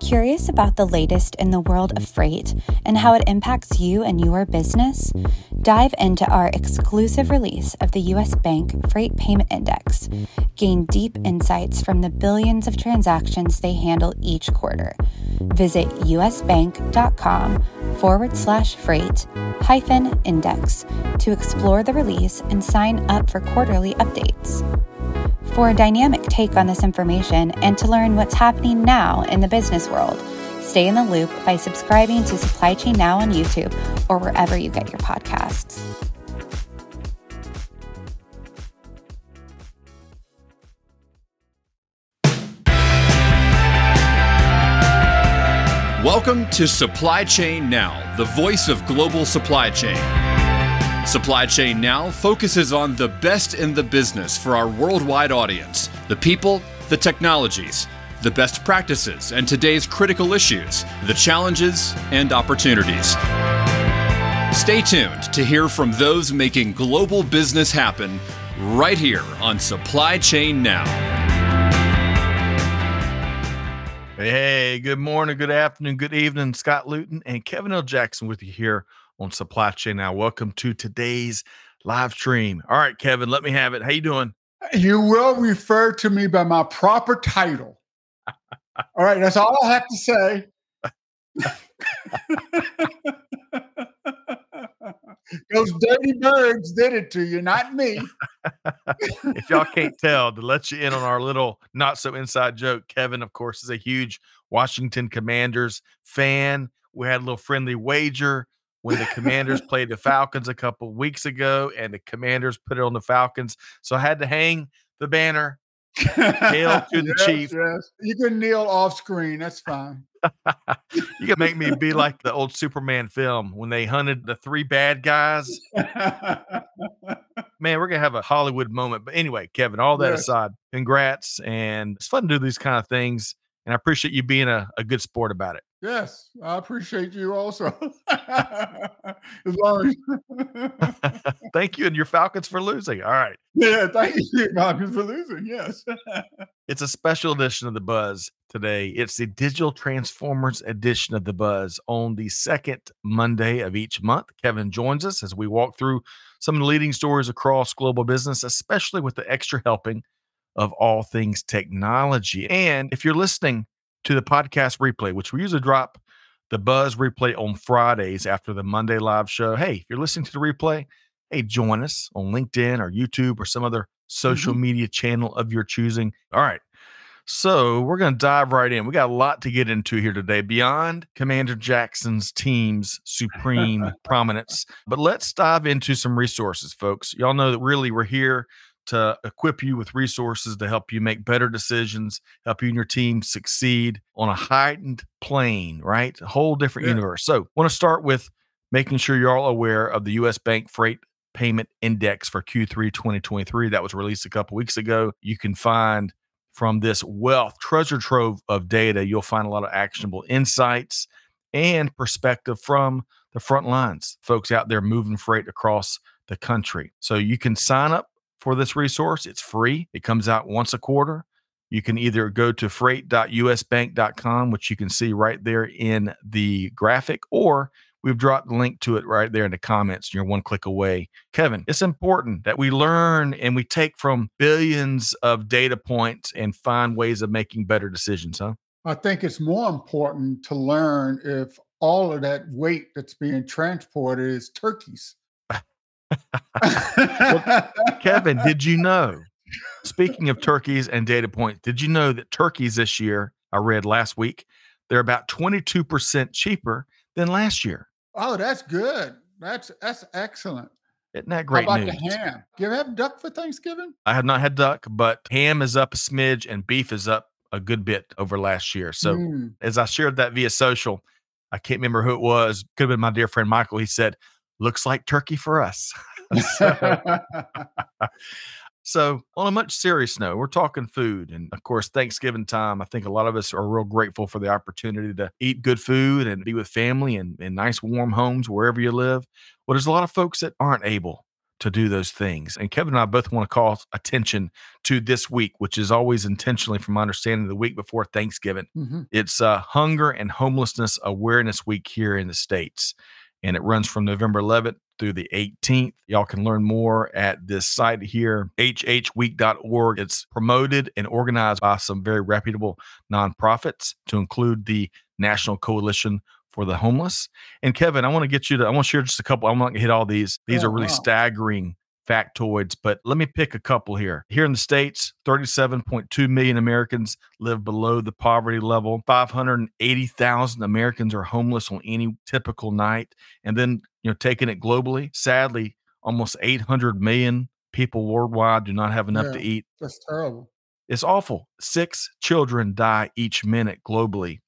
Curious about the latest in the world of freight and how it impacts you and your business? Dive into our exclusive release of the US Bank Freight Payment Index. Gain deep insights from the billions of transactions they handle each quarter. Visit usbank.com forward slash freight hyphen index to explore the release and sign up for quarterly updates. For a dynamic take on this information and to learn what's happening now in the business world, stay in the loop by subscribing to Supply Chain Now on YouTube or wherever you get your podcasts. Welcome to Supply Chain Now, the voice of global supply chain. Supply Chain Now focuses on the best in the business for our worldwide audience the people, the technologies, the best practices, and today's critical issues, the challenges and opportunities. Stay tuned to hear from those making global business happen right here on Supply Chain Now. Hey, good morning, good afternoon, good evening. Scott Luton and Kevin L. Jackson with you here on Supply Chain Now. Welcome to today's live stream. All right, Kevin, let me have it. How you doing? You will refer to me by my proper title. all right, that's all I have to say. Those dirty birds did it to you, not me. if y'all can't tell, to let you in on our little not so inside joke, Kevin, of course, is a huge Washington Commanders fan. We had a little friendly wager when the Commanders played the Falcons a couple weeks ago, and the Commanders put it on the Falcons. So I had to hang the banner. Hail to the yes, chief. Yes. You can kneel off screen. That's fine. you can make me be like the old Superman film when they hunted the three bad guys. Man, we're gonna have a Hollywood moment. But anyway, Kevin, all that Yes. aside, congrats. And it's fun to do these kind of things. And I appreciate you being a, a good sport about it. Yes, I appreciate you also. as long as Thank you and your Falcons for losing. All right. yeah, thank you, Falcons, for losing. Yes. It's a special edition of the Buzz today. It's the Digital Transformers edition of the Buzz on the second Monday of each month. Kevin joins us as we walk through some of the leading stories across global business, especially with the extra helping of all things technology. And if you're listening to the podcast replay, which we usually drop the Buzz replay on Fridays after the Monday live show, hey, if you're listening to the replay, hey, join us on LinkedIn or YouTube or some other social mm-hmm. media channel of your choosing. All right. So we're going to dive right in. We got a lot to get into here today beyond Commander Jackson's team's supreme prominence. But let's dive into some resources, folks. Y'all know that really we're here to equip you with resources to help you make better decisions, help you and your team succeed on a heightened plane, right? A whole different Yeah. universe. So, want to start with making sure you're all aware of the US Bank Freight Payment Index for Q3 2023 that was released a couple weeks ago. You can find from this wealth, treasure trove of data, you'll find a lot of actionable insights and perspective from the front lines, folks out there moving freight across the country. So you can sign up for this resource. It's free. It comes out once a quarter. You can either go to freight.usbank.com, which you can see right there in the graphic, or we've dropped the link to it right there in the comments. You're one click away. Kevin, it's important that we learn and we take from billions of data points and find ways of making better decisions, huh? I think it's more important to learn if all of that weight that's being transported is turkeys. Kevin, did you know? Speaking of turkeys and data points, did you know that turkeys this year, I read last week, they're about 22% cheaper than last year? oh, that's good. That's that's excellent. Isn't that How great about news? the ham? Do you have duck for Thanksgiving? I have not had duck, but ham is up a smidge and beef is up a good bit over last year. So Mm. as I shared that via social, I can't remember who it was. Could have been my dear friend Michael. He said, "Looks like turkey for us." so, so, on a much serious note, we're talking food, and of course, Thanksgiving time. I think a lot of us are real grateful for the opportunity to eat good food and be with family and in nice warm homes wherever you live. Well, there's a lot of folks that aren't able to do those things. And Kevin and I both want to call attention to this week, which is always intentionally, from my understanding, the week before Thanksgiving. Mm-hmm. It's uh, Hunger and Homelessness Awareness Week here in the States. And it runs from November 11th through the 18th. Y'all can learn more at this site here, hhweek.org. It's promoted and organized by some very reputable nonprofits to include the National Coalition for the Homeless. And Kevin, I want to get you to, I want to share just a couple. I'm not going to hit all these. These Oh, are really wow. staggering factoids, but let me pick a couple here. Here in the States, 37.2 million Americans live below the poverty level. 580,000 Americans are homeless on any typical night. And then, you know, taking it globally, sadly, almost 800 million people worldwide do not have enough to eat. That's terrible. It's awful. Six children die each minute globally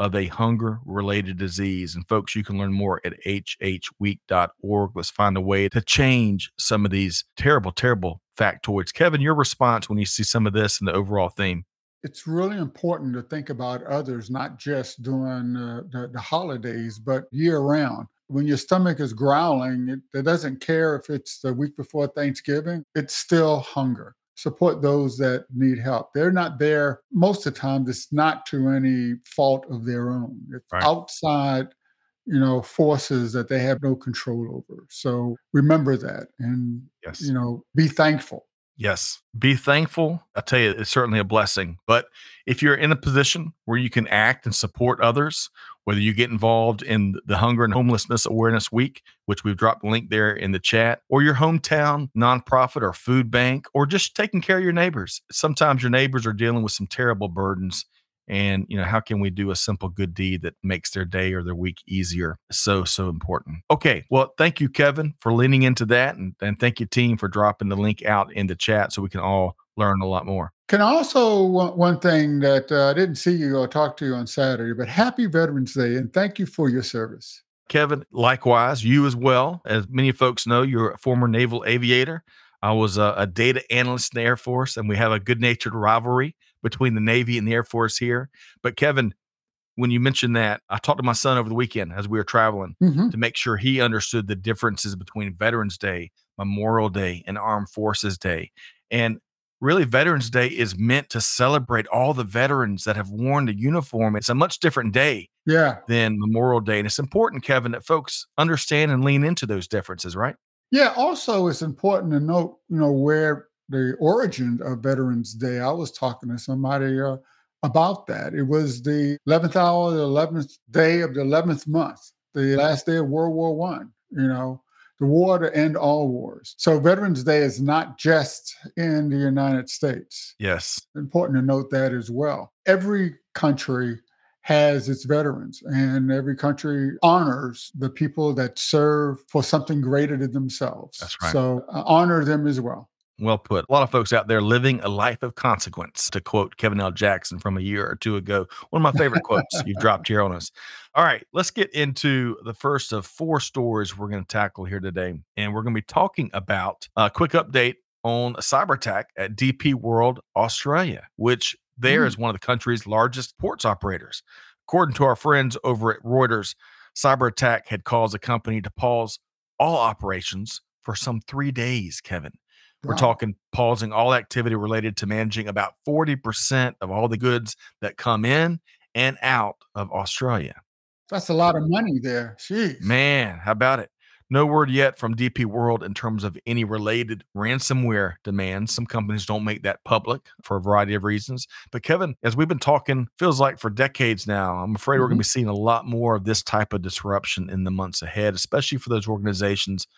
of a hunger related disease. And folks, you can learn more at hhweek.org. Let's find a way to change some of these terrible, terrible factoids. Kevin, your response when you see some of this and the overall theme. It's really important to think about others, not just during uh, the, the holidays, but year round. When your stomach is growling, it, it doesn't care if it's the week before Thanksgiving, it's still hunger. Support those that need help. They're not there most of the time. It's not to any fault of their own. It's Right. outside, you know, forces that they have no control over. So remember that and, Yes. you know, be thankful. Yes. Be thankful. I tell you, it's certainly a blessing. But if you're in a position where you can act and support others, whether you get involved in the Hunger and Homelessness Awareness Week, which we've dropped the link there in the chat, or your hometown nonprofit or food bank, or just taking care of your neighbors. Sometimes your neighbors are dealing with some terrible burdens. And, you know, how can we do a simple good deed that makes their day or their week easier? So, so important. Okay. Well, thank you, Kevin, for leaning into that. And, and thank you, team, for dropping the link out in the chat so we can all learn a lot more. Can I also one, one thing that uh, I didn't see you or talk to you on Saturday, but happy Veterans Day and thank you for your service. Kevin, likewise, you as well. As many folks know, you're a former naval aviator. I was a, a data analyst in the Air Force, and we have a good natured rivalry between the Navy and the Air Force here. But, Kevin, when you mentioned that, I talked to my son over the weekend as we were traveling Mhm. to make sure he understood the differences between Veterans Day, Memorial Day, and Armed Forces Day. And really, Veterans Day is meant to celebrate all the veterans that have worn the uniform. It's a much different day Yeah. than Memorial Day. And it's important, Kevin, that folks understand and lean into those differences, right? Yeah. Also, it's important to note, you know, where the origin of Veterans Day. I was talking to somebody uh, about that. It was the 11th hour, the 11th day of the 11th month, the last day of World War One. You know, the war to end all wars. So Veterans Day is not just in the United States. Yes. important to note that as well. Every country has its veterans, and every country honors the people that serve for something greater than themselves. That's right. So uh, honor them as well. Well put. A lot of folks out there living a life of consequence, to quote Kevin L. Jackson from a year or two ago. One of my favorite quotes you've dropped here on us. All right, let's get into the first of four stories we're going to tackle here today. And we're going to be talking about a quick update on a cyber attack at DP World Australia, which there Mm. is one of the country's largest ports operators. According to our friends over at Reuters, cyber attack had caused the company to pause all operations for some three days, Kevin. We're talking pausing all activity related to managing about 40% of all the goods that come in and out of Australia. That's a lot of money there. Jeez. Man, how about it? No word yet from DP World in terms of any related ransomware demands. Some companies don't make that public for a variety of reasons. But Kevin, as we've been talking, feels like for decades now, I'm afraid we're going to mm-hmm. be seeing a lot more of this type of disruption in the months ahead, especially for those organizations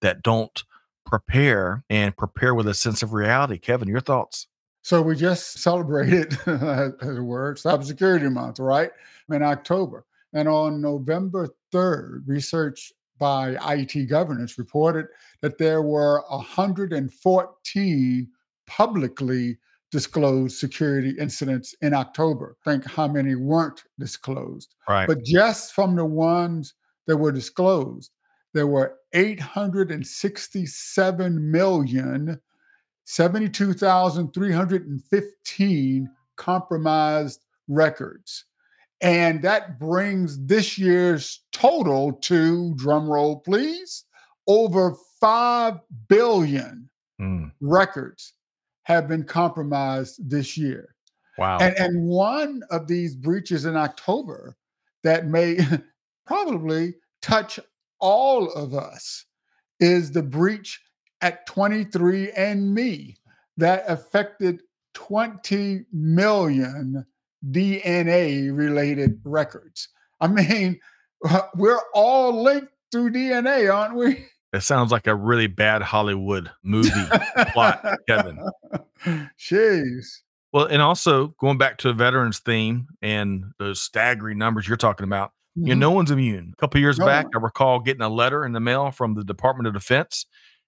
that don't prepare and prepare with a sense of reality. Kevin, your thoughts? So we just celebrated, as a word, Cybersecurity Month, right? In October. And on November 3rd, research by IT governance reported that there were 114 publicly disclosed security incidents in October. Think how many weren't disclosed. Right. But just from the ones that were disclosed, there were 867 million 72,315 compromised records. And that brings this year's total to, drum roll please, over 5 billion Mm, records have been compromised this year. wow. And, and one of these breaches in October that may probably touch all of us is the breach at 23andMe that affected 20 million DNA related records. I mean, we're all linked through DNA, aren't we? It sounds like a really bad Hollywood movie plot, Kevin. Jeez. Well, and also going back to the veterans theme and those staggering numbers you're talking about, you know, Mhm. no one's immune. A couple years No back, one. I recall getting a letter in the mail from the Department of Defense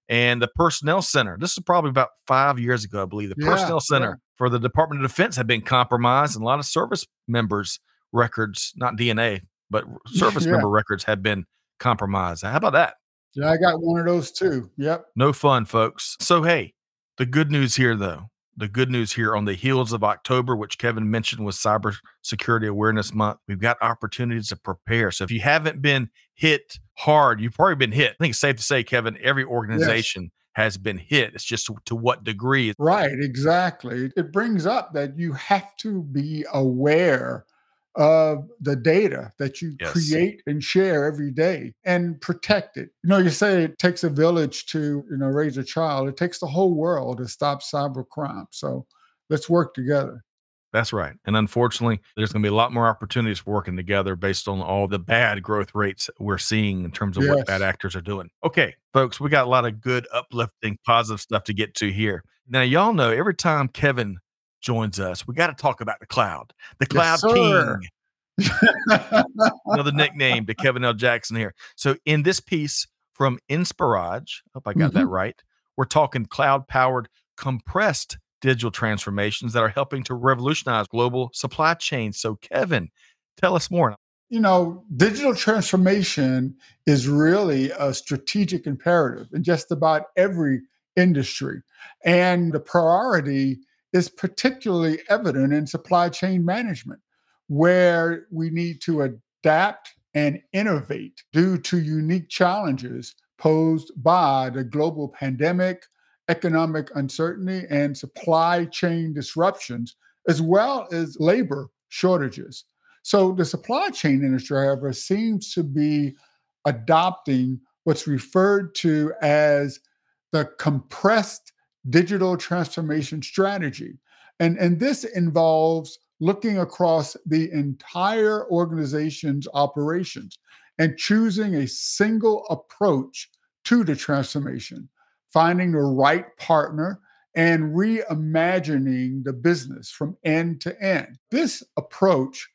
and the Personnel Center. This is probably about five years ago, I believe. The Yeah, Personnel Center yeah. for the Department of Defense had been compromised, and a lot of service members' records, not DNA, but service Yeah. member records, had been compromised. How about that? Yeah, I got one of those too. Yep. No fun, folks. So, hey, the good news here, though, the good news here on the heels of October, which Kevin mentioned was Cybersecurity Awareness Month, we've got opportunities to prepare. So, if you haven't been hit hard, you've probably been hit. I think it's safe to say, Kevin, every organization has been hit. It's just to what degree. Right, exactly. It brings up that you have to be aware of the data that you Yes. create and share every day and protect it. You know, you say it takes a village to, you know, raise a child. It takes the whole world to stop cybercrime. So let's work together. That's right. And unfortunately, there's going to be a lot more opportunities for working together based on all the bad growth rates we're seeing in terms of what bad actors are doing. Okay, folks, we got a lot of good, uplifting, positive stuff to get to here. Now, y'all know every time Kevin joins us, we got to talk about the cloud, the cloud Yes, king. Another nickname to Kevin L. Jackson here. So, in this piece from Inspirage, hope I got that mm-hmm. right, we're talking cloud powered compressed digital transformations that are helping to revolutionize global supply chains. So, Kevin, tell us more. you know, digital transformation is really a strategic imperative in just about every industry. And the priority is particularly evident in supply chain management, where we need to adapt and innovate due to unique challenges posed by the global pandemic, economic uncertainty, and supply chain disruptions, as well as labor shortages. So the supply chain industry, however, seems to be adopting what's referred to as the compressed digital transformation strategy. And, and this involves looking across the entire organization's operations and choosing a single approach to the transformation, finding the right partner and reimagining the business from end to end. This approach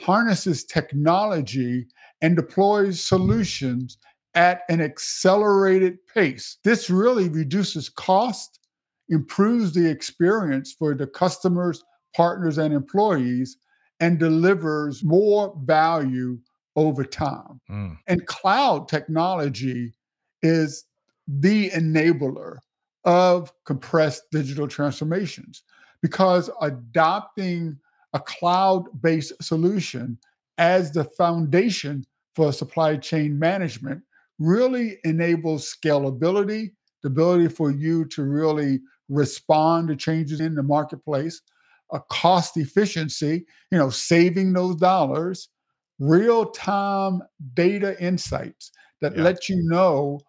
harnesses technology and deploys solutions at an accelerated pace. This really reduces cost, improves the experience for the customers, partners, and employees, and delivers more value over time. Mm, And cloud technology is the enabler of compressed digital transformations because adopting a cloud based solution as the foundation for supply chain management really enables scalability, the ability for you to really respond to changes in the marketplace, a cost efficiency, you know, saving those dollars, real time data insights that Yeah. let you know,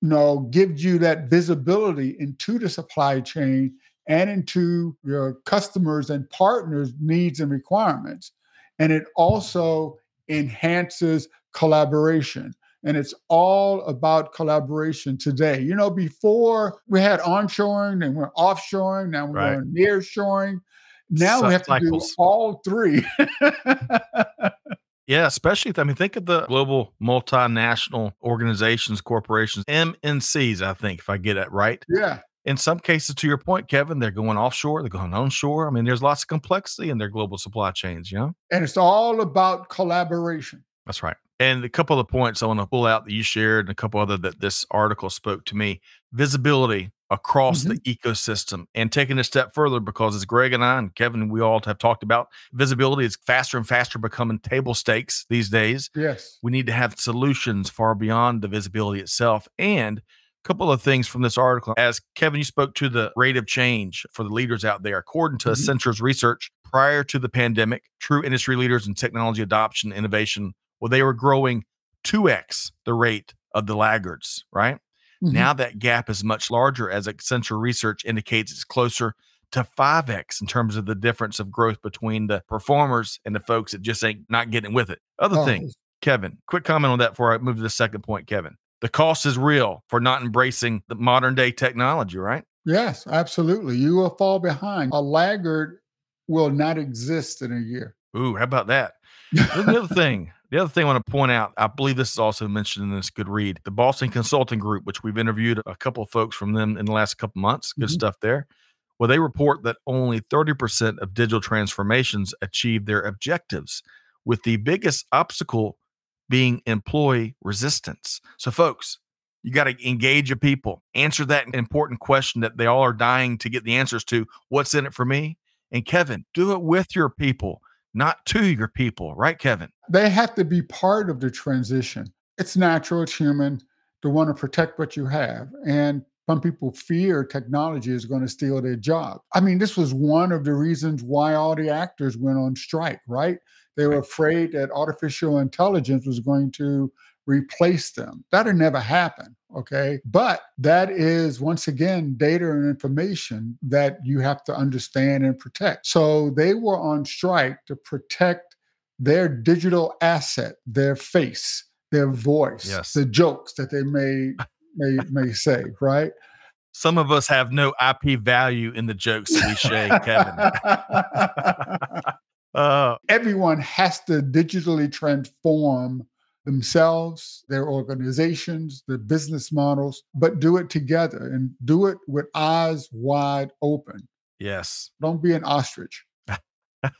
you know, gives you that visibility into the supply chain and into your customers and partners' needs and requirements. And it also enhances collaboration. And it's all about collaboration today. You know, before we had onshoring and we're offshoring, now we're Right. nearshoring. Now we have to do all three. Yeah, especially, I mean, think of the global multinational organizations, corporations, MNCs, I think, if I get it right. yeah. In some cases, to your point, Kevin, they're going offshore, they're going onshore. I mean, there's lots of complexity in their global supply chains, you know? And it's all about collaboration. That's right. And a couple of points I want to pull out that you shared and a couple other that this article spoke to me. Visibility across mm-hmm. the ecosystem and taking a step further because as Greg and I and Kevin, we all have talked about visibility is faster and faster becoming table stakes these days. Yes. We need to have solutions far beyond the visibility itself. And a couple of things from this article. As Kevin, you spoke to the rate of change for the leaders out there. According to mm-hmm. Accenture's research, prior to the pandemic, true industry leaders in technology adoption innovation, well, they were growing 2x the rate of the laggards, right? Mm-hmm. Now that gap is much larger, as Accenture research indicates it's closer to 5x in terms of the difference of growth between the performers and the folks that just ain't not getting with it. Other oh. thing, Kevin, quick comment on that before I move to the second point, Kevin. The cost is real for not embracing the modern day technology, right? Yes, absolutely. You will fall behind. A laggard will not exist in a year. Ooh, how about that? the other thing the other thing I want to point out, I believe this is also mentioned in this good read. The Boston Consulting Group, which we've interviewed a couple of folks from them in the last couple months, good mm-hmm. stuff there. Well, they report that only 30% of digital transformations achieve their objectives, with the biggest obstacle being employee resistance. So, folks, you got to engage your people, answer that important question that they all are dying to get the answers to what's in it for me? And Kevin, do it with your people not to your people, right, Kevin? They have to be part of the transition. It's natural, it's human to want to protect what you have. And some people fear technology is going to steal their job. I mean, this was one of the reasons why all the actors went on strike, right? They were afraid that artificial intelligence was going to replace them. That'll never happen. Okay. But that is, once again, data and information that you have to understand and protect. So they were on strike to protect their digital asset, their face, their voice, yes. the jokes that they may may may say, right? Some of us have no IP value in the jokes we say, Kevin. uh, Everyone has to digitally transform themselves, their organizations, their business models, but do it together and do it with eyes wide open. Yes. Don't be an ostrich.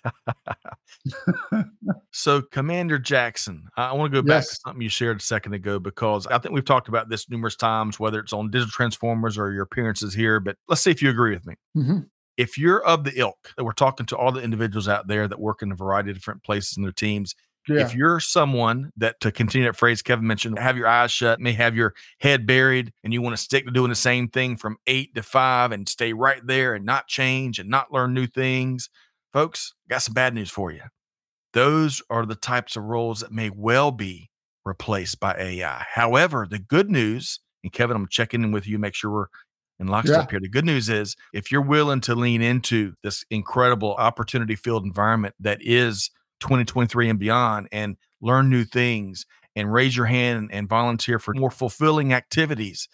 so, Commander Jackson, I want to go back yes. to something you shared a second ago because I think we've talked about this numerous times, whether it's on digital transformers or your appearances here. But let's see if you agree with me. Mm-hmm. If you're of the ilk that we're talking to all the individuals out there that work in a variety of different places in their teams, yeah. If you're someone that, to continue that phrase Kevin mentioned, have your eyes shut, may have your head buried, and you want to stick to doing the same thing from eight to five and stay right there and not change and not learn new things, folks, got some bad news for you. Those are the types of roles that may well be replaced by AI. However, the good news, and Kevin, I'm checking in with you, make sure we're in lockstep yeah. here. The good news is if you're willing to lean into this incredible opportunity filled environment that is 2023 and beyond and learn new things and raise your hand and volunteer for more fulfilling activities,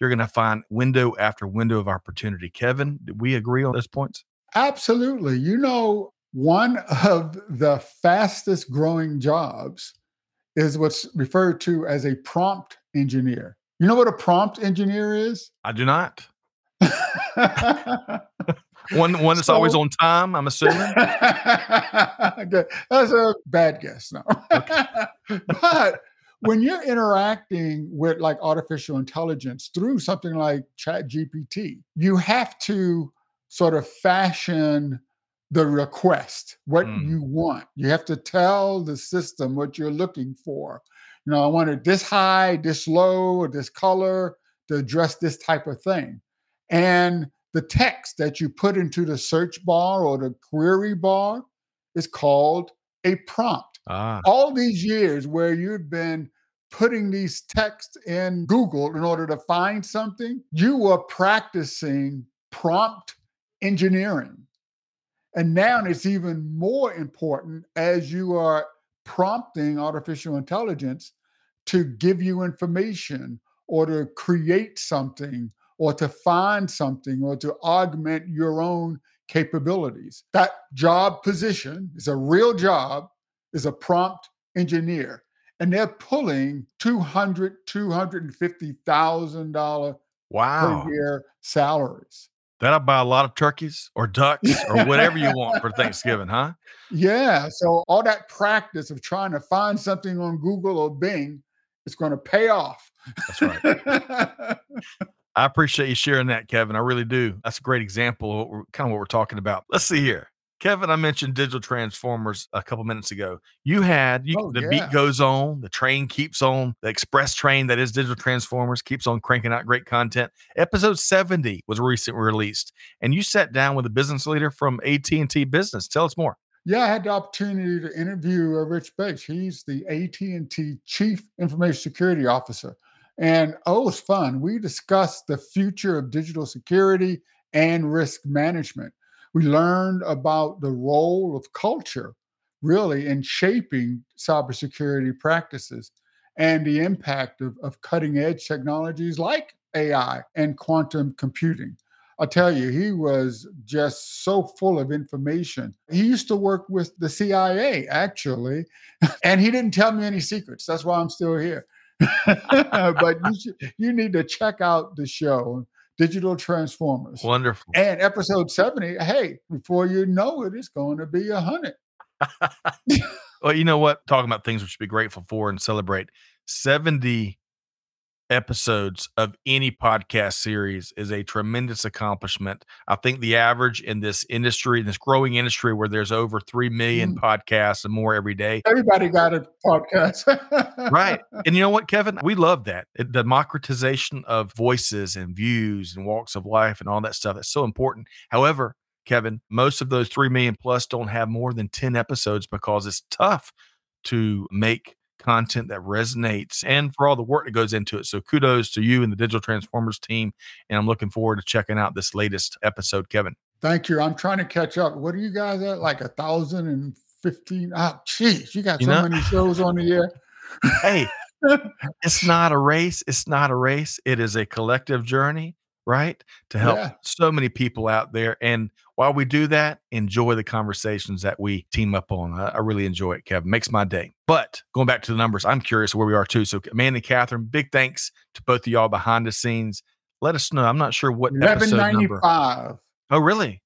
you're going to find window after window of opportunity. Kevin, do we agree on those points? Absolutely. You know, one of the fastest growing jobs is what's referred to as a prompt engineer. You know what a prompt engineer is? I do not. one one that's so, always on time. I'm assuming. That's a bad guess. No, okay. but when you're interacting with like artificial intelligence through something like Chat GPT, you have to sort of fashion the request, what mm. you want. You have to tell the system what you're looking for. You know, I want it this high, this low, or this color to address this type of thing. And the text that you put into the search bar or the query bar is called a prompt. Ah. All these years where you've been putting these texts in Google in order to find something, you were practicing prompt engineering. And now it's even more important as you are prompting artificial intelligence to give you information or to create something or to find something or to augment your own capabilities. That job position is a real job, is a prompt engineer. And they're pulling $200, $250,000 wow. per year salaries. That'll buy a lot of turkeys or ducks or whatever you want for Thanksgiving, huh? Yeah. So all that practice of trying to find something on Google or Bing is going to pay off. That's right. I appreciate you sharing that, Kevin. I really do. That's a great example of what we're, kind of what we're talking about. Let's see here. Kevin, I mentioned digital transformers a couple minutes ago. You had you, Oh, the yeah. beat goes on, the train keeps on, the express train that is digital transformers keeps on cranking out great content. Episode 70 was recently released, and you sat down with a business leader from AT&T Business. Tell us more. Yeah, I had the opportunity to interview uh, Rich Bates. He's the AT&T Chief Information Security Officer. And oh, it was fun. We discussed the future of digital security and risk management. We learned about the role of culture really in shaping cybersecurity practices and the impact of, of cutting edge technologies like AI and quantum computing. I tell you, he was just so full of information. He used to work with the CIA, actually, and he didn't tell me any secrets. That's why I'm still here. but you, should, you need to check out the show, Digital Transformers. Wonderful. And episode 70, hey, before you know it, it's going to be a 100. Well, you know what? Talking about things we should be grateful for and celebrate. 70 episodes of any podcast series is a tremendous accomplishment. I think the average in this industry, in this growing industry where there's over 3 million Mm. podcasts and more every day. Everybody got a podcast. Right. And you know what, Kevin? We love that. Democratization of voices and views and walks of life and all that stuff. That's so important. However, Kevin, most of those 3 million plus don't have more than 10 episodes because it's tough to make content that resonates and for all the work that goes into it. So kudos to you and the Digital Transformers team. And I'm looking forward to checking out this latest episode, Kevin. Thank you. I'm trying to catch up. What are you guys at? Like a thousand and fifteen? Ah, jeez, you got You so know- many shows on the air. Hey, it's not a race. It's not a race. It is a collective journey, right? To help Yeah. so many people out there. And while we do that, enjoy the conversations that we team up on. I, I really enjoy it, Kevin. Makes my day. But going back to the numbers, I'm curious where we are too. So, Amanda and Catherine, big thanks to both of y'all behind the scenes. Let us know. I'm not sure what Eleven episode number. five. Oh, really?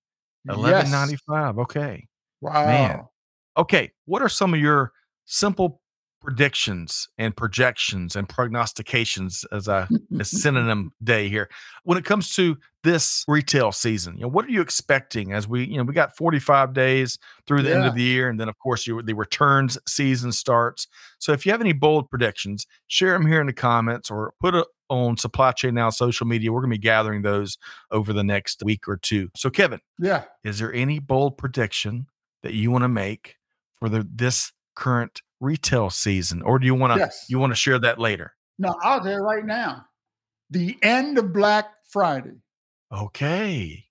Yes. Eleven ninety five. Okay. Wow. Okay, what are some of your simple predictions and projections and prognostications as a, a synonym day here when it comes to this retail season? You know, what are you expecting as we, you know, we got 45 days through the end of the year, and then of course you, the returns season starts. So if you have any bold predictions, share them here in the comments or put it on Supply Chain Now social media. We're going to be gathering those over the next week or two. So Kevin, Yeah. is there any bold prediction that you want to make for the this current retail season or do you want to Yes. you want to share that later No, I'll tell you right now. The end of Black Friday. okay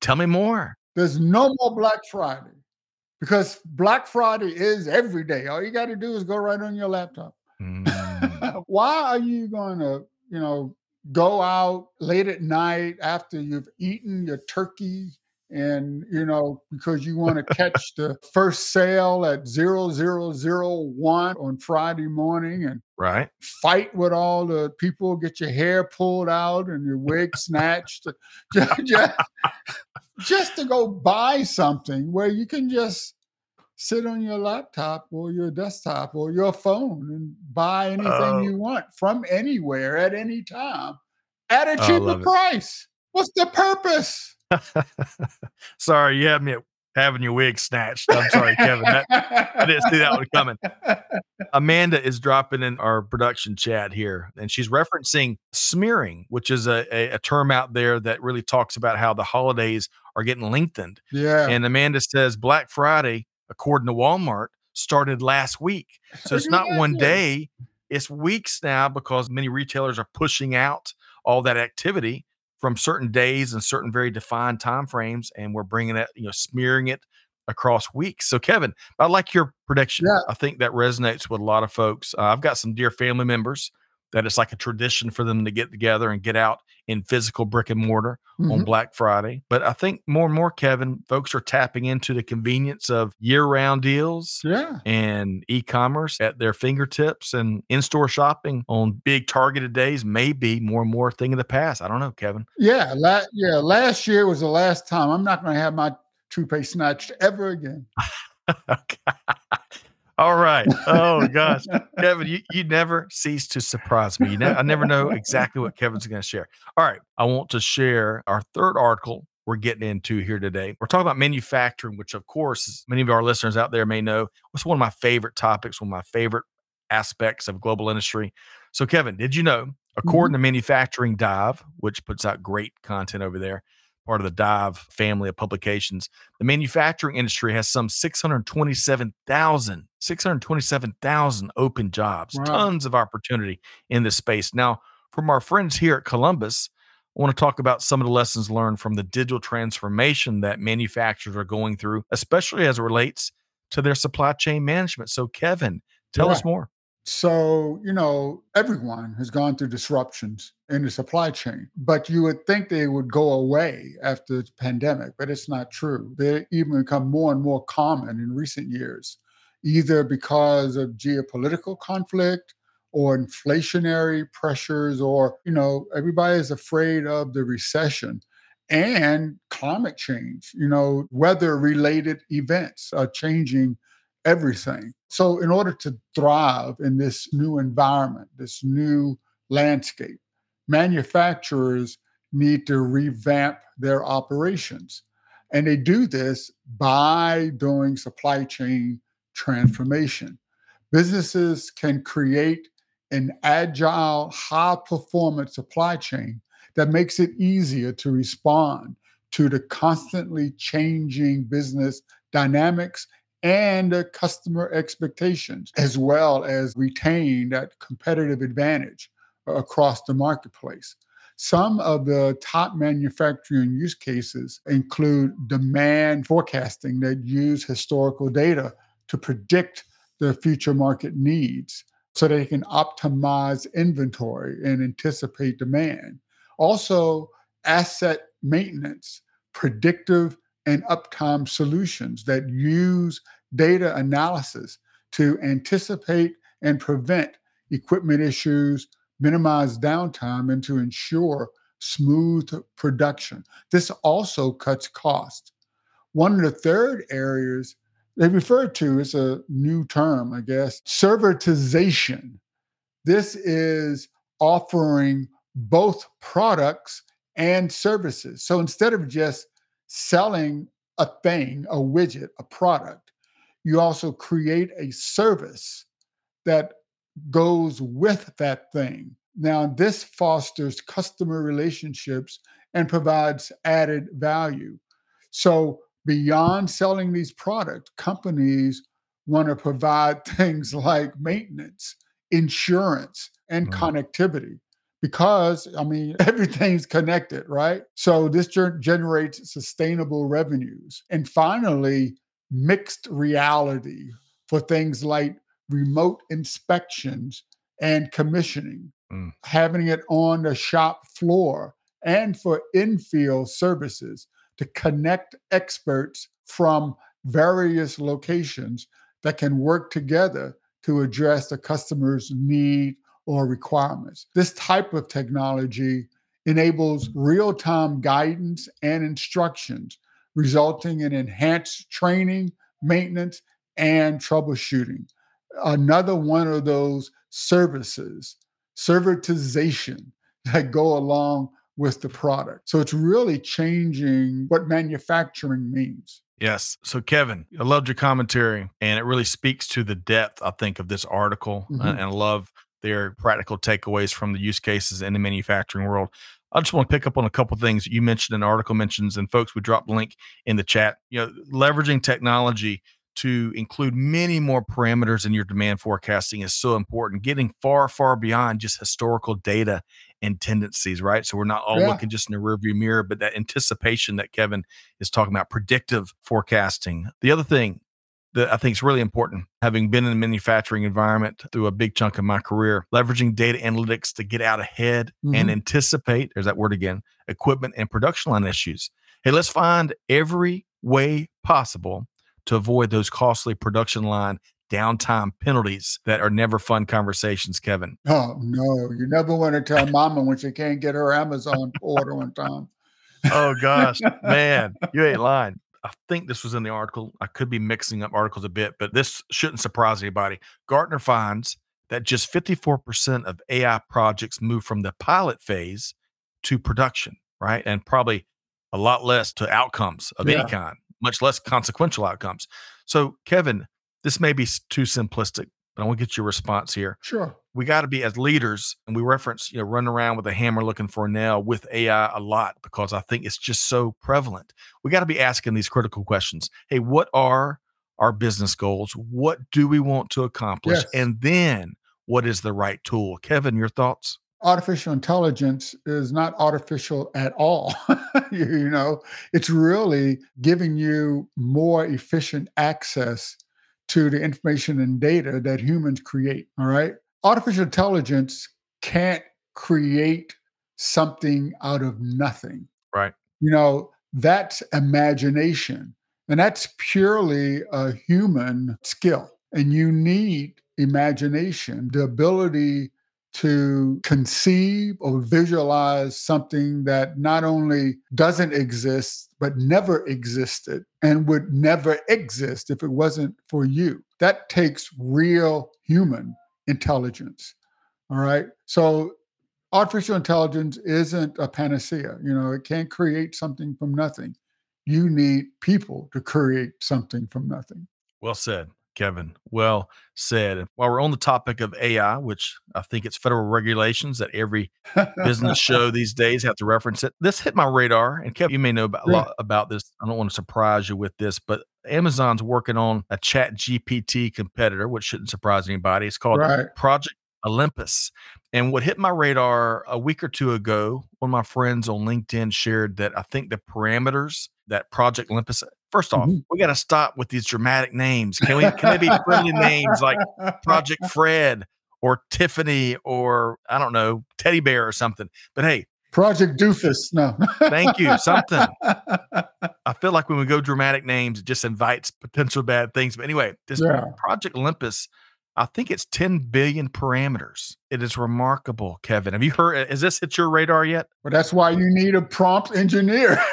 tell me more There's no more Black Friday because Black Friday is every day. All you got to do is go right on your laptop. Mm, Why are you going to, you know, go out late at night after you've eaten your turkey and, you know, because you want to catch the first sale at 0001 on Friday morning and right fight with all the people, get your hair pulled out and your wig snatched, uh, just, just, just to go buy something where you can just sit on your laptop or your desktop or your phone and buy anything Oh. you want from anywhere at any time at a Oh, cheaper it. price. What's the purpose? sorry you have me at having your wig snatched. I'm sorry kevin. That, i didn't see that one coming. Amanda is dropping in our production chat here and she's referencing smearing which is a, a, a term out there that really talks about how the holidays are getting lengthened. Yeah. And Amanda says Black Friday, according to Walmart, started last week. So it's not one day, it's weeks now because many retailers are pushing out all that activity from certain days and certain very defined time frames and we're bringing it, you know, smearing it across weeks. So Kevin, I like your prediction. Yeah. I think that resonates with a lot of folks. Uh, I've got some dear family members that it's like a tradition for them to get together and get out in physical brick and mortar on Mhm. Black Friday. But I think more and more, Kevin, folks are tapping into the convenience of year round deals Yeah. and e commerce at their fingertips and in store shopping on big targeted days may be more and more a thing of the past. I don't know, Kevin. Yeah. La- yeah. Last year was the last time. I'm not going to have my toupee snatched ever again. All right. Oh gosh, Kevin, you, you never cease to surprise me. You I never know exactly what Kevin's going to share. All right, I want to share our third article we're getting into here today. We're talking about manufacturing, which of course, many of our listeners out there may know, was one of my favorite topics, one of my favorite aspects of global industry. So, Kevin, did you know, according mm-hmm. to Manufacturing Dive, which puts out great content over there, part of the Dive family of publications. The manufacturing industry has some 627,000, 627,000 open jobs, wow. tons of opportunity in this space. Now, from our friends here at Columbus, I want to talk about some of the lessons learned from the digital transformation that manufacturers are going through, especially as it relates to their supply chain management. So, Kevin, tell us more. So, you know, everyone has gone through disruptions in the supply chain, but you would think they would go away after the pandemic, but it's not true. They even become more and more common in recent years, either because of geopolitical conflict or inflationary pressures, or, you know, everybody is afraid of the recession and climate change, you know, weather related events are changing everything. So, in order to thrive in this new environment, this new landscape, manufacturers need to revamp their operations. And they do this by doing supply chain transformation. Businesses can create an agile, high performance supply chain that makes it easier to respond to the constantly changing business dynamics and customer expectations, as well as retain that competitive advantage across the marketplace. Some of the top manufacturing use cases include demand forecasting that use historical data to predict the future market needs so they can optimize inventory and anticipate demand. Also, asset maintenance, predictive and uptime solutions that use data analysis to anticipate and prevent equipment issues, minimize downtime, and to ensure smooth production. This also cuts costs. One of the third areas they refer to is a new term, I guess, servitization. This is offering both products and services. So instead of just selling a thing, a widget, a product, you also create a service that goes with that thing. Now, this fosters customer relationships and provides added value. So, beyond selling these products, companies want to provide things like maintenance, insurance, and mm-hmm. connectivity because I mean everything's connected, right? So this generates sustainable revenues. And finally, mixed reality for things like remote inspections and commissioning, mm. having it on the shop floor and for infield services to connect experts from various locations that can work together to address the customer's need or requirements. This type of technology enables real time guidance and instructions, resulting in enhanced training, maintenance, and troubleshooting. Another one of those services, servitization, that go along with the product. So it's really changing what manufacturing means. Yes. So, Kevin, I loved your commentary, and it really speaks to the depth, I think, of this article. Mm-hmm. And I love their practical takeaways from the use cases in the manufacturing world. I just want to pick up on a couple things you mentioned in article mentions, and folks, we dropped the link in the chat. You know, leveraging technology to include many more parameters in your demand forecasting is so important. Getting far, far beyond just historical data and tendencies, right? So we're not all yeah. looking just in the rearview mirror, but that anticipation that Kevin is talking about, predictive forecasting. The other thing that I think is really important, having been in the manufacturing environment through a big chunk of my career, leveraging data analytics to get out ahead mm-hmm. and anticipate, there's that word again, equipment and production line issues. Hey, let's find every way possible to avoid those costly production line downtime penalties that are never fun conversations, Kevin. Oh, no. You never want to tell mama when she can't get her Amazon order on time. oh, gosh. Man, you ain't lying. I think this was in the article. I could be mixing up articles a bit, but this shouldn't surprise anybody. Gartner finds that just 54% of AI projects move from the pilot phase to production, right? And probably a lot less to outcomes of yeah. any kind, much less consequential outcomes. So, Kevin, this may be too simplistic, I want to get your response here. Sure. We got to be as leaders, and we reference, you know, running around with a hammer looking for a nail with AI a lot because I think it's just so prevalent. We got to be asking these critical questions. Hey, what are our business goals? What do we want to accomplish? Yes. And then what is the right tool? Kevin, your thoughts? artificial intelligence is not artificial at all. you know, it's really giving you more efficient access to the information and data that humans create. All right. Artificial intelligence can't create something out of nothing. Right. You know, that's imagination. And that's purely a human skill. And you need imagination, the ability to conceive or visualize something that not only doesn't exist, but never existed and would never exist if it wasn't for you. That takes real human intelligence. All right. So artificial intelligence isn't a panacea. You know, it can't create something from nothing. You need people to create something from nothing. Well said. Kevin. Well said. And while we're on the topic of AI, which I think it's federal regulations that every business show these days have to reference it, this hit my radar. And Kevin, you may know about, a lot about this. I don't want to surprise you with this, but Amazon's working on a Chat GPT competitor, which shouldn't surprise anybody. It's called right. Project Olympus. And what hit my radar a week or two ago, one of my friends on LinkedIn shared that I think the parameters that Project Olympus First off, mm-hmm. we got to stop with these dramatic names. Can we? Can they be friendly names like Project Fred or Tiffany or I don't know Teddy Bear or something? But hey, Project Doofus. No, thank you. Something. I feel like when we go dramatic names, it just invites potential bad things. But anyway, this yeah. Project Olympus I think it's 10 billion parameters. It is remarkable, Kevin. Have you heard? Has this hit your radar yet? Well, that's why you need a prompt engineer.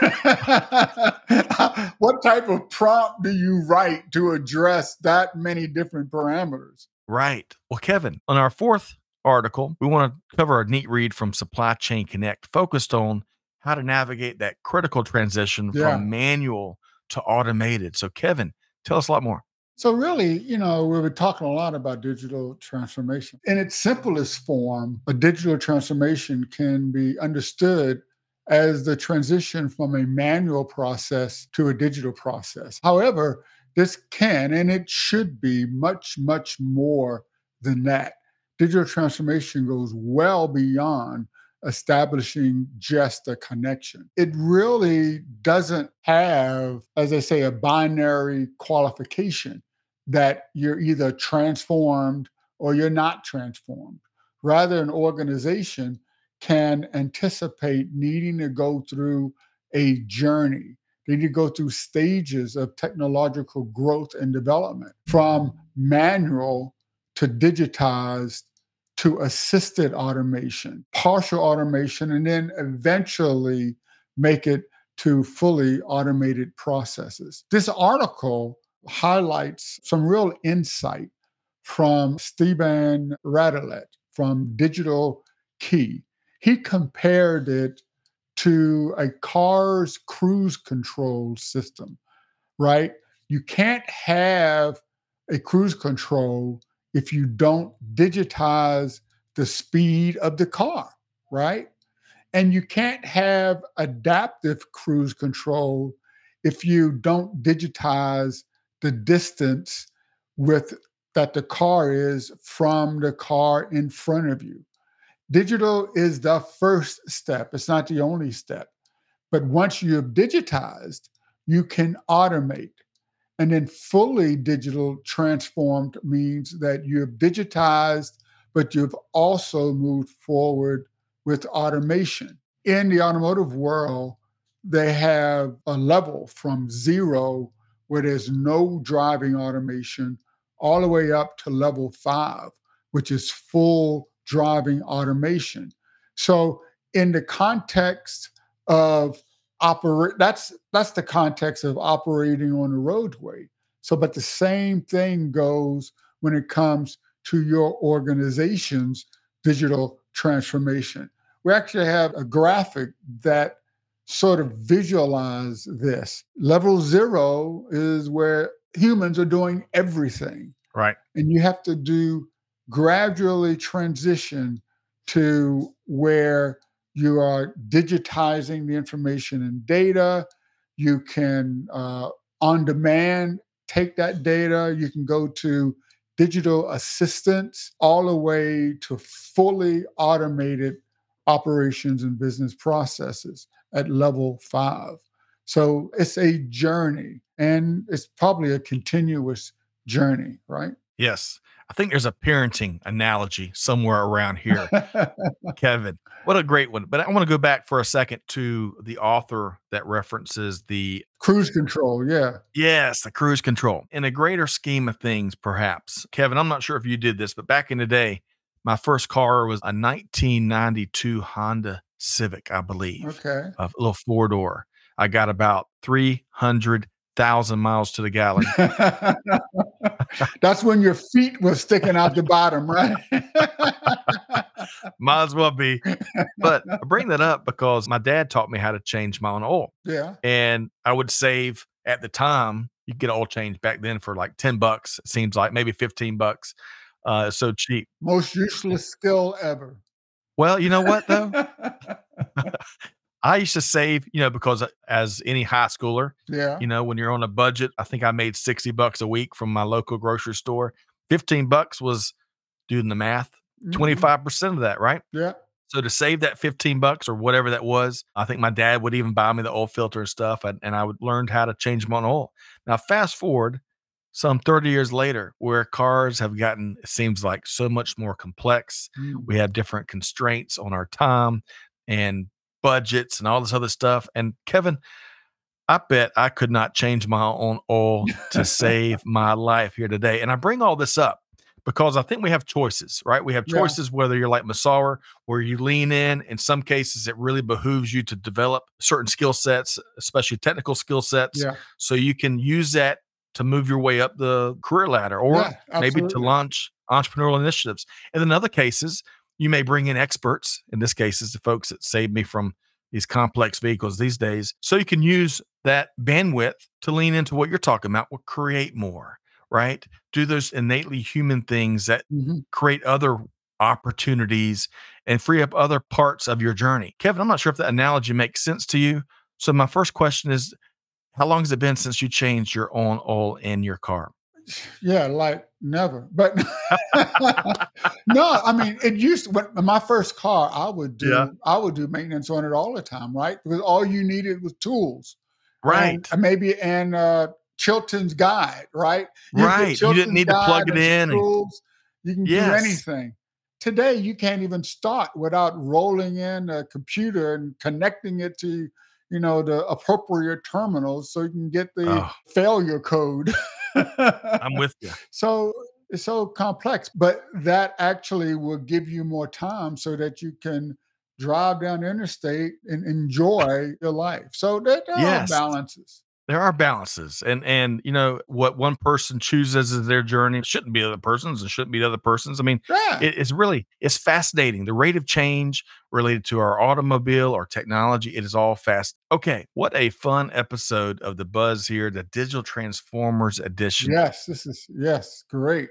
what type of prompt do you write to address that many different parameters? Right. Well, Kevin, on our fourth article, we want to cover a neat read from Supply Chain Connect focused on how to navigate that critical transition yeah. from manual to automated. So, Kevin, tell us a lot more. So, really, you know, we were talking a lot about digital transformation. In its simplest form, a digital transformation can be understood as the transition from a manual process to a digital process. However, this can and it should be much, much more than that. Digital transformation goes well beyond establishing just a connection. It really doesn't have, as I say, a binary qualification that you're either transformed or you're not transformed. Rather, an organization can anticipate needing to go through a journey. They need to go through stages of technological growth and development from manual to digitized to assisted automation, partial automation, and then eventually make it to fully automated processes. This article highlights some real insight from Steban Radelet from Digital Key. He compared it to a car's cruise control system, right? You can't have a cruise control if you don't digitize the speed of the car, right? And you can't have adaptive cruise control if you don't digitize the distance with that the car is from the car in front of you. Digital is the first step, it's not the only step. But once you have digitized, you can automate. And then fully digital transformed means that you have digitized, but you've also moved forward with automation. In the automotive world, they have a level from zero where there's no driving automation, all the way up to level five, which is full driving automation. So, in the context of operate that's that's the context of operating on a roadway. So, but the same thing goes when it comes to your organization's digital transformation. We actually have a graphic that sort of visualize this. Level zero is where humans are doing everything. Right. And you have to do gradually transition to where you are digitizing the information and data. You can, uh, on demand, take that data. You can go to digital assistants all the way to fully automated operations and business processes at level five. So it's a journey and it's probably a continuous journey, right? Yes. I think there's a parenting analogy somewhere around here, Kevin. What a great one. But I want to go back for a second to the author that references the cruise control. Yeah. Yes, the cruise control. In a greater scheme of things, perhaps. Kevin, I'm not sure if you did this, but back in the day, my first car was a 1992 Honda Civic, I believe. Okay. A little four door. I got about 300,000 miles to the gallon. That's when your feet were sticking out the bottom, right? Might as well be. But I bring that up because my dad taught me how to change my own oil. Yeah. And I would save at the time, you get oil change back then for like 10 bucks, it seems like maybe 15 bucks. Uh, so cheap. Most useless skill ever. Well, you know what though? I used to save, you know, because uh, as any high schooler, yeah. you know, when you're on a budget, I think I made 60 bucks a week from my local grocery store. 15 bucks was doing the math, Mhm. 25% of that, right? Yeah. So to save that 15 bucks or whatever that was, I think my dad would even buy me the oil filter and stuff. And, and I would learn how to change my own oil. Now, fast forward some 30 years later, where cars have gotten, it seems like so much more complex. Mm. We have different constraints on our time and budgets and all this other stuff. And Kevin, I bet I could not change my own oil to save my life here today. And I bring all this up because I think we have choices, right? We have Yeah. choices whether you're like Masauer, where you lean in. In some cases, it really behooves you to develop certain skill sets, especially technical skill sets, Yeah. so you can use that to move your way up the career ladder or Yeah, maybe to launch entrepreneurial initiatives. And in other cases, you may bring in experts. In this case, it's the folks that saved me from these complex vehicles these days. So you can use that bandwidth to lean into what you're talking about, will create more, right? Do those innately human things that Mhm. create other opportunities and free up other parts of your journey. Kevin, I'm not sure if that analogy makes sense to you. So my first question is how long has it been since you changed your own oil in your car? Yeah, like never. But no, I mean, it used to, when my first car, I would do, Yeah. I would do maintenance on it all the time, right? Because all you needed was tools, Right. And maybe and uh, Chilton's Guide, right? You Right. You didn't need to plug it in and- Tools, you can Yes. do anything. Today, you can't even start without rolling in a computer and connecting it to, you know, the appropriate terminals so you can get the Oh. failure code. I'm with you. so it's so complex, but that actually will give you more time so that you can drive down the interstate and enjoy your life. So there, there Yes. are balances. There are balances, and and you know what one person chooses as their journey shouldn't be other person's and shouldn't be other person's. I mean, Yeah. it, it's really it's fascinating. The rate of change related to our automobile or technology, it is all fast. Okay, what a fun episode of the Buzz here, the Digital Transformers edition. yes, this is yes, great.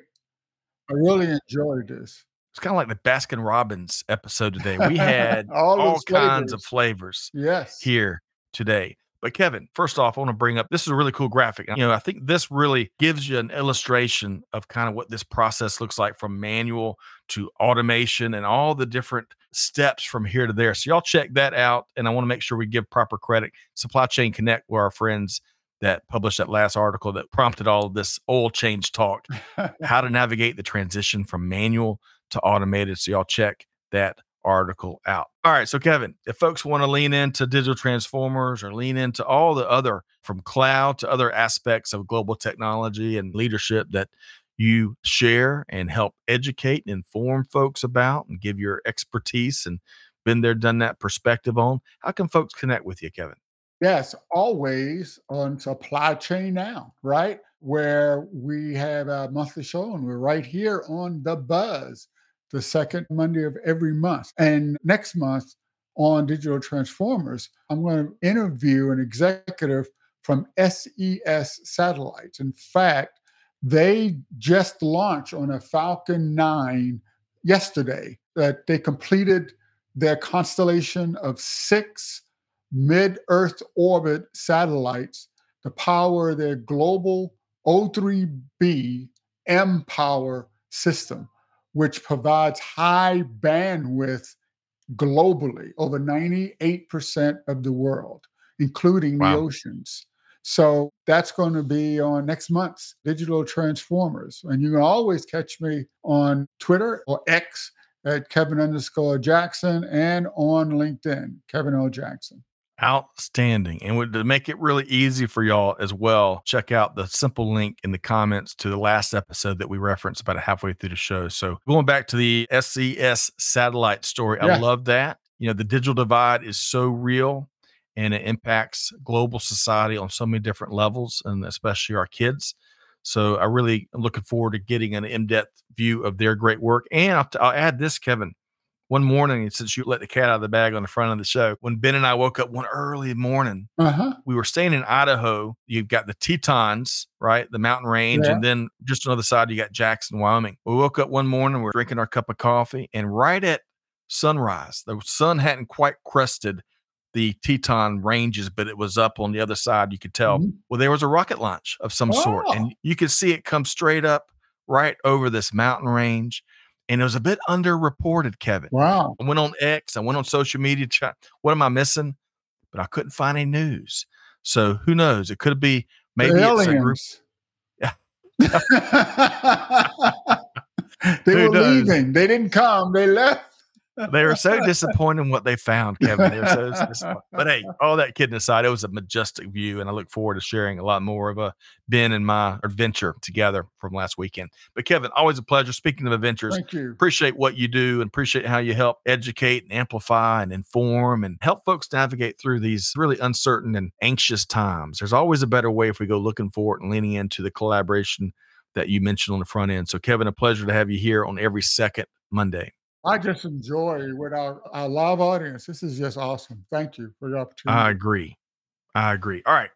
I really enjoyed this. It's kind of like the Baskin Robbins episode today. We had All all, kinds of flavors. flavors. Yes. here today. But Kevin, first off, I want to bring up this is a really cool graphic. You know, I think this really gives you an illustration of kind of what this process looks like from manual to automation and all the different steps from here to there. So y'all check that out. And I want to make sure we give proper credit. Supply Chain Connect were our friends that published that last article that prompted all of this oil change talk how to navigate the transition from manual to automated. So y'all check that article out. All right. So Kevin, if folks want to lean into digital transformers or lean into all the other from cloud to other aspects of global technology and leadership that you share and help educate and inform folks about and give your expertise and been there, done that perspective on, how can folks connect with you, Kevin? Yes, always on Supply Chain Now, right? Where we have our monthly show and we're right here on The Buzz, the second Monday of every month. And next month on Digital Transformers, I'm going to interview an executive from SES Satellites. In fact, they just launched on a Falcon 9 yesterday that they completed their constellation of six mid Earth orbit satellites to power their global O3B M power system, which provides high bandwidth globally over 98% of the world, including wow. the oceans. So that's going to be on next month's Digital Transformers. And you can always catch me on Twitter or X at Kevin underscore Jackson and on LinkedIn, Kevin L. Jackson. Outstanding. And to make it really easy for y'all as well, check out the simple link in the comments to the last episode that we referenced about halfway through the show. So going back to the SES satellite story, yeah. I love that. You know, the digital divide is so real and it impacts global society on so many different levels and especially our kids. So I really am looking forward to getting an in-depth view of their great work. And I'll, I'll add this, Kevin one morning, since you let the cat out of the bag on the front of the show, when Ben and I woke up one early morning, uh-huh. we were staying in Idaho. You've got the Tetons, right? The mountain range. Yeah. And then just on the other side, you got Jackson, Wyoming. We woke up one morning, we are drinking our cup of coffee, and right at sunrise, the sun hadn't quite crested the Teton ranges, but it was up on the other side. You could tell. Mm-hmm. Well, there was a rocket launch of some oh. sort, and you could see it come straight up right over this mountain range and it was a bit underreported, Kevin. Wow. I went on X, I went on social media. what am I missing? But I couldn't find any news. So who knows? It could be maybe the it's a group. Yeah. they who were knows? leaving. They didn't come. They left they were so disappointed in what they found, Kevin. They were so disappointed. But hey, all that kidding aside, it was a majestic view, and I look forward to sharing a lot more of a Ben and my adventure together from last weekend. But Kevin, always a pleasure. Speaking of adventures, thank you. Appreciate what you do and appreciate how you help educate and amplify and inform and help folks navigate through these really uncertain and anxious times. There's always a better way if we go looking for it and leaning into the collaboration that you mentioned on the front end. So, Kevin, a pleasure to have you here on every second Monday. I just enjoy with our, our live audience. This is just awesome. Thank you for the opportunity. I agree. I agree. All right.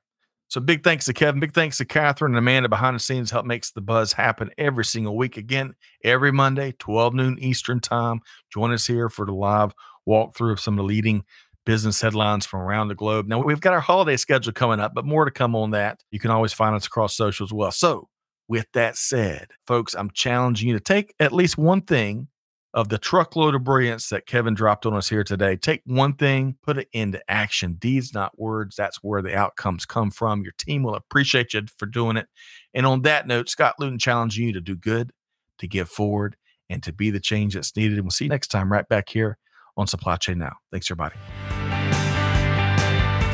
So big thanks to Kevin. Big thanks to Catherine and Amanda behind the scenes help makes the buzz happen every single week. Again, every Monday, 12 noon Eastern time. Join us here for the live walkthrough of some of the leading business headlines from around the globe. Now we've got our holiday schedule coming up, but more to come on that. You can always find us across social as well. So with that said, folks, I'm challenging you to take at least one thing of the truckload of brilliance that Kevin dropped on us here today. Take one thing, put it into action. Deeds, not words. That's where the outcomes come from. Your team will appreciate you for doing it. And on that note, Scott Luton challenging you to do good, to give forward, and to be the change that's needed. And we'll see you next time right back here on Supply Chain Now. Thanks, everybody.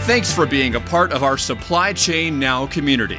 Thanks for being a part of our Supply Chain Now community.